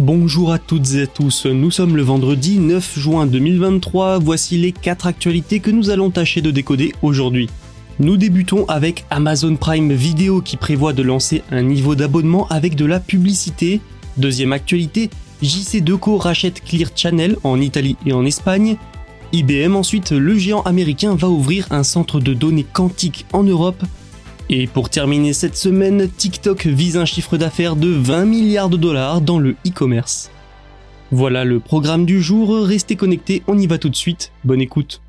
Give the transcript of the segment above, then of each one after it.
Bonjour à toutes et à tous, nous sommes le vendredi 9 juin 2023, voici les 4 actualités que nous allons tâcher de décoder aujourd'hui. Nous débutons avec Amazon Prime Video qui prévoit de lancer un niveau d'abonnement avec de la publicité. Deuxième actualité, JC Deco rachète Clear Channel en Italie et en Espagne. IBM ensuite, le géant américain va ouvrir un centre de données quantique en Europe. Et pour terminer cette semaine, TikTok vise un chiffre d'affaires de 20 milliards de dollars dans le e-commerce. Voilà le programme du jour, restez connectés, on y va tout de suite, bonne écoute.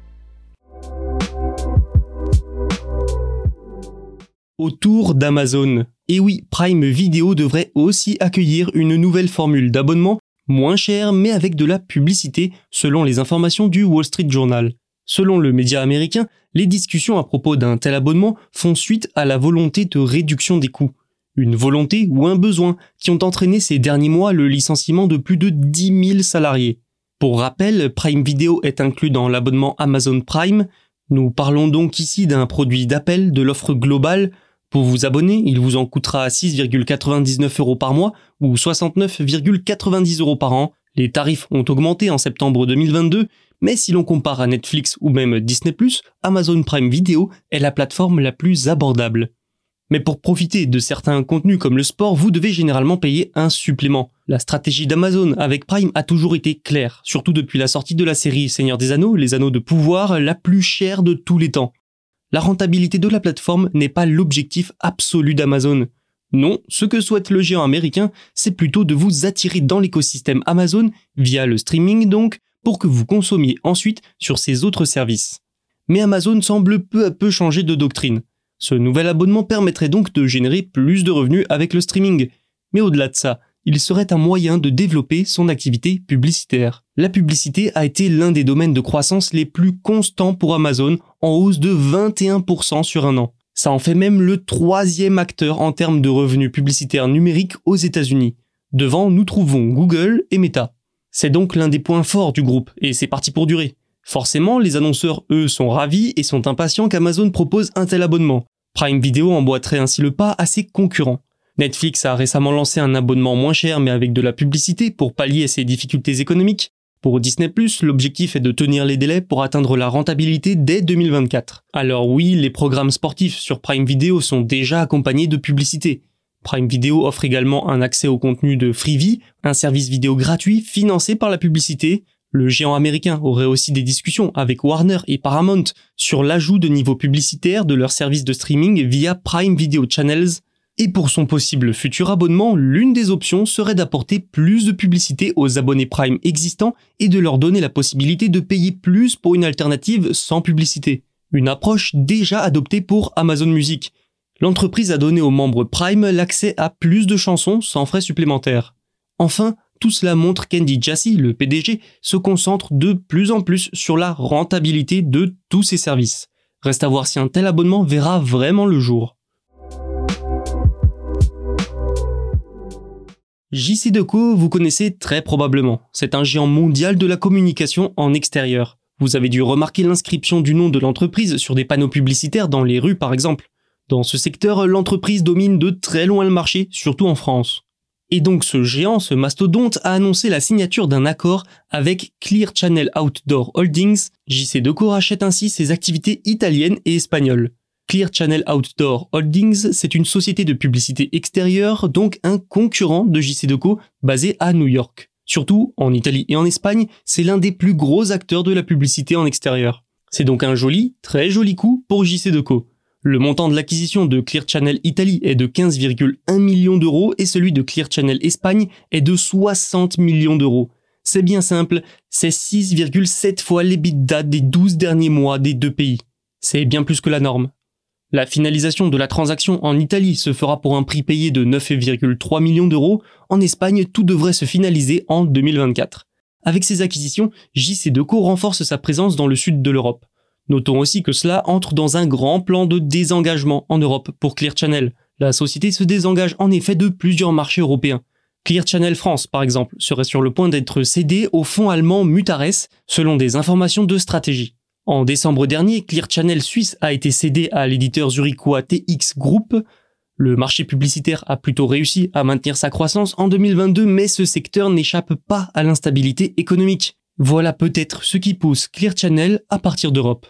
Autour d'Amazon. Et oui, Prime Video devrait aussi accueillir une nouvelle formule d'abonnement, moins chère mais avec de la publicité, selon les informations du Wall Street Journal. Selon le média américain, les discussions à propos d'un tel abonnement font suite à la volonté de réduction des coûts. Une volonté ou un besoin qui ont entraîné ces derniers mois le licenciement de plus de 10 000 salariés. Pour rappel, Prime Video est inclus dans l'abonnement Amazon Prime. Nous parlons donc ici d'un produit d'appel de l'offre globale pour vous abonner, il vous en coûtera 6,99 euros par mois ou 69,90 euros par an. Les tarifs ont augmenté en septembre 2022, mais si l'on compare à Netflix ou même Disney+, Amazon Prime Video est la plateforme la plus abordable. Mais pour profiter de certains contenus comme le sport, vous devez généralement payer un supplément. La stratégie d'Amazon avec Prime a toujours été claire, surtout depuis la sortie de la série Seigneur des Anneaux, les Anneaux de pouvoir, la plus chère de tous les temps la rentabilité de la plateforme n'est pas l'objectif absolu d'Amazon. Non, ce que souhaite le géant américain, c'est plutôt de vous attirer dans l'écosystème Amazon, via le streaming donc, pour que vous consommiez ensuite sur ses autres services. Mais Amazon semble peu à peu changer de doctrine. Ce nouvel abonnement permettrait donc de générer plus de revenus avec le streaming. Mais au-delà de ça, il serait un moyen de développer son activité publicitaire. La publicité a été l'un des domaines de croissance les plus constants pour Amazon, en hausse de 21% sur un an. Ça en fait même le troisième acteur en termes de revenus publicitaires numériques aux États-Unis. Devant, nous trouvons Google et Meta. C'est donc l'un des points forts du groupe, et c'est parti pour durer. Forcément, les annonceurs, eux, sont ravis et sont impatients qu'Amazon propose un tel abonnement. Prime Video emboîterait ainsi le pas à ses concurrents. Netflix a récemment lancé un abonnement moins cher mais avec de la publicité pour pallier ses difficultés économiques. Pour Disney+, l'objectif est de tenir les délais pour atteindre la rentabilité dès 2024. Alors oui, les programmes sportifs sur Prime Video sont déjà accompagnés de publicité. Prime Video offre également un accès au contenu de Freevee, un service vidéo gratuit financé par la publicité. Le géant américain aurait aussi des discussions avec Warner et Paramount sur l'ajout de niveaux publicitaires de leurs services de streaming via Prime Video Channels et pour son possible futur abonnement, l'une des options serait d'apporter plus de publicité aux abonnés Prime existants et de leur donner la possibilité de payer plus pour une alternative sans publicité. Une approche déjà adoptée pour Amazon Music. L'entreprise a donné aux membres Prime l'accès à plus de chansons sans frais supplémentaires. Enfin, tout cela montre qu'Andy Jassy, le PDG, se concentre de plus en plus sur la rentabilité de tous ses services. Reste à voir si un tel abonnement verra vraiment le jour. JC Deco, vous connaissez très probablement. C'est un géant mondial de la communication en extérieur. Vous avez dû remarquer l'inscription du nom de l'entreprise sur des panneaux publicitaires dans les rues par exemple. Dans ce secteur, l'entreprise domine de très loin le marché, surtout en France. Et donc ce géant, ce mastodonte, a annoncé la signature d'un accord avec Clear Channel Outdoor Holdings. JC Deco rachète ainsi ses activités italiennes et espagnoles. Clear Channel Outdoor Holdings, c'est une société de publicité extérieure, donc un concurrent de JC Deco basé à New York. Surtout, en Italie et en Espagne, c'est l'un des plus gros acteurs de la publicité en extérieur. C'est donc un joli, très joli coup pour JC Deco. Le montant de l'acquisition de Clear Channel Italie est de 15,1 millions d'euros et celui de Clear Channel Espagne est de 60 millions d'euros. C'est bien simple, c'est 6,7 fois l'EBITDA des 12 derniers mois des deux pays. C'est bien plus que la norme. La finalisation de la transaction en Italie se fera pour un prix payé de 9,3 millions d'euros. En Espagne, tout devrait se finaliser en 2024. Avec ces acquisitions, JC Deco renforce sa présence dans le sud de l'Europe. Notons aussi que cela entre dans un grand plan de désengagement en Europe pour Clear Channel. La société se désengage en effet de plusieurs marchés européens. Clear Channel France, par exemple, serait sur le point d'être cédé au fonds allemand Mutares, selon des informations de stratégie. En décembre dernier, Clear Channel Suisse a été cédé à l'éditeur zurichois TX Group. Le marché publicitaire a plutôt réussi à maintenir sa croissance en 2022, mais ce secteur n'échappe pas à l'instabilité économique. Voilà peut-être ce qui pousse Clear Channel à partir d'Europe.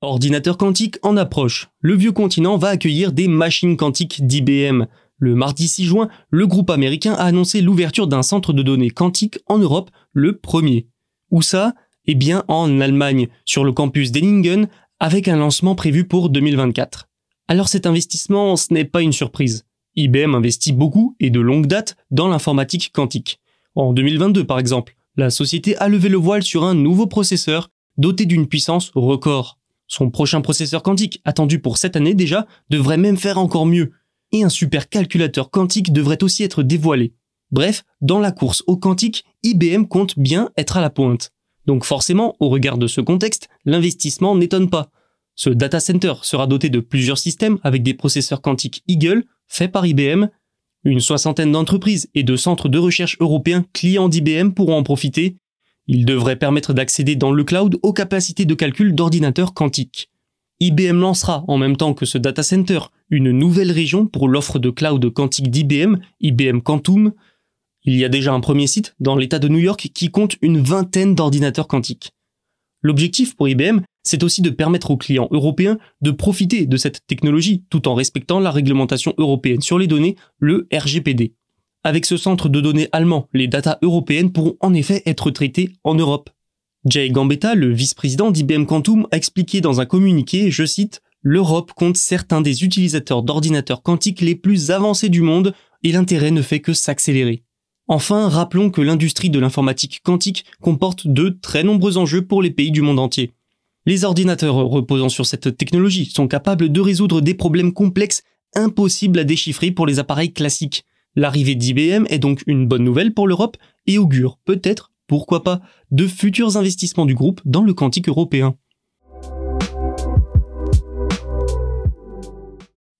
Ordinateur quantique en approche. Le vieux continent va accueillir des machines quantiques d'IBM. Le mardi 6 juin, le groupe américain a annoncé l'ouverture d'un centre de données quantique en Europe, le premier. Où ça? Eh bien en Allemagne, sur le campus d'Ellingen, avec un lancement prévu pour 2024. Alors cet investissement, ce n'est pas une surprise. IBM investit beaucoup et de longue date dans l'informatique quantique. En 2022 par exemple, la société a levé le voile sur un nouveau processeur doté d'une puissance record. Son prochain processeur quantique, attendu pour cette année déjà, devrait même faire encore mieux. Et un supercalculateur quantique devrait aussi être dévoilé. Bref, dans la course au quantique, IBM compte bien être à la pointe. Donc forcément, au regard de ce contexte, l'investissement n'étonne pas. Ce data center sera doté de plusieurs systèmes avec des processeurs quantiques Eagle, faits par IBM. Une soixantaine d'entreprises et de centres de recherche européens clients d'IBM pourront en profiter il devrait permettre d'accéder dans le cloud aux capacités de calcul d'ordinateurs quantiques. IBM lancera, en même temps que ce data center, une nouvelle région pour l'offre de cloud quantique d'IBM, IBM Quantum. Il y a déjà un premier site dans l'État de New York qui compte une vingtaine d'ordinateurs quantiques. L'objectif pour IBM, c'est aussi de permettre aux clients européens de profiter de cette technologie tout en respectant la réglementation européenne sur les données, le RGPD. Avec ce centre de données allemand, les datas européennes pourront en effet être traitées en Europe. Jay Gambetta, le vice-président d'IBM Quantum, a expliqué dans un communiqué, je cite, L'Europe compte certains des utilisateurs d'ordinateurs quantiques les plus avancés du monde et l'intérêt ne fait que s'accélérer. Enfin, rappelons que l'industrie de l'informatique quantique comporte de très nombreux enjeux pour les pays du monde entier. Les ordinateurs reposant sur cette technologie sont capables de résoudre des problèmes complexes impossibles à déchiffrer pour les appareils classiques. L'arrivée d'IBM est donc une bonne nouvelle pour l'Europe et augure peut-être, pourquoi pas, de futurs investissements du groupe dans le quantique européen.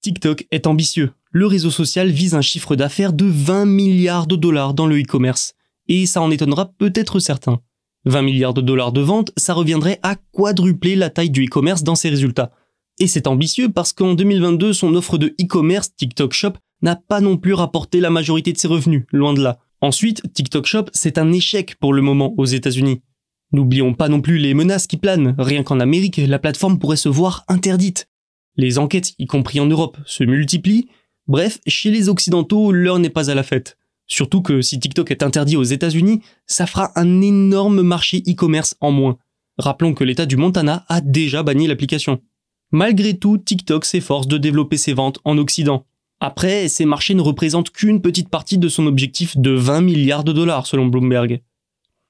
TikTok est ambitieux. Le réseau social vise un chiffre d'affaires de 20 milliards de dollars dans le e-commerce. Et ça en étonnera peut-être certains. 20 milliards de dollars de vente, ça reviendrait à quadrupler la taille du e-commerce dans ses résultats. Et c'est ambitieux parce qu'en 2022, son offre de e-commerce TikTok Shop n'a pas non plus rapporté la majorité de ses revenus, loin de là. Ensuite, TikTok Shop, c'est un échec pour le moment aux États-Unis. N'oublions pas non plus les menaces qui planent, rien qu'en Amérique, la plateforme pourrait se voir interdite. Les enquêtes, y compris en Europe, se multiplient. Bref, chez les Occidentaux, l'heure n'est pas à la fête. Surtout que si TikTok est interdit aux États-Unis, ça fera un énorme marché e-commerce en moins. Rappelons que l'État du Montana a déjà banni l'application. Malgré tout, TikTok s'efforce de développer ses ventes en Occident. Après, ces marchés ne représentent qu'une petite partie de son objectif de 20 milliards de dollars selon Bloomberg.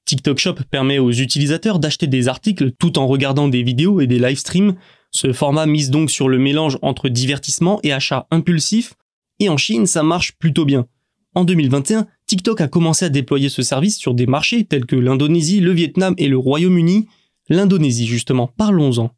TikTok Shop permet aux utilisateurs d'acheter des articles tout en regardant des vidéos et des live streams. Ce format mise donc sur le mélange entre divertissement et achat impulsif. Et en Chine, ça marche plutôt bien. En 2021, TikTok a commencé à déployer ce service sur des marchés tels que l'Indonésie, le Vietnam et le Royaume-Uni. L'Indonésie justement, parlons-en.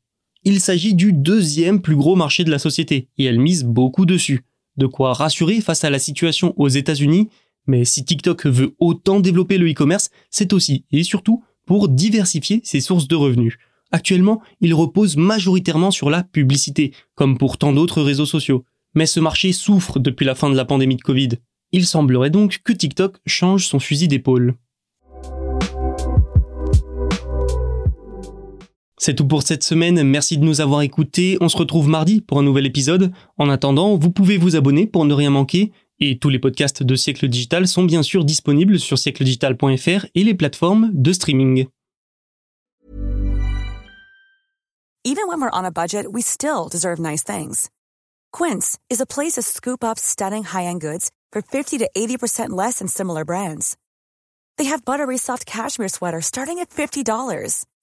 Il s'agit du deuxième plus gros marché de la société et elle mise beaucoup dessus de quoi rassurer face à la situation aux États-Unis, mais si TikTok veut autant développer le e-commerce, c'est aussi et surtout pour diversifier ses sources de revenus. Actuellement, il repose majoritairement sur la publicité, comme pour tant d'autres réseaux sociaux. Mais ce marché souffre depuis la fin de la pandémie de Covid. Il semblerait donc que TikTok change son fusil d'épaule. C'est tout pour cette semaine, merci de nous avoir écoutés, on se retrouve mardi pour un nouvel épisode. En attendant, vous pouvez vous abonner pour ne rien manquer, et tous les podcasts de Siècle Digital sont bien sûr disponibles sur siècledigital.fr et les plateformes de streaming. Even when we're on a budget, we still deserve nice things. Quince is a place to scoop up stunning high-end goods for 50 to 80% less than similar brands. They have buttery soft cashmere sweaters starting at $50,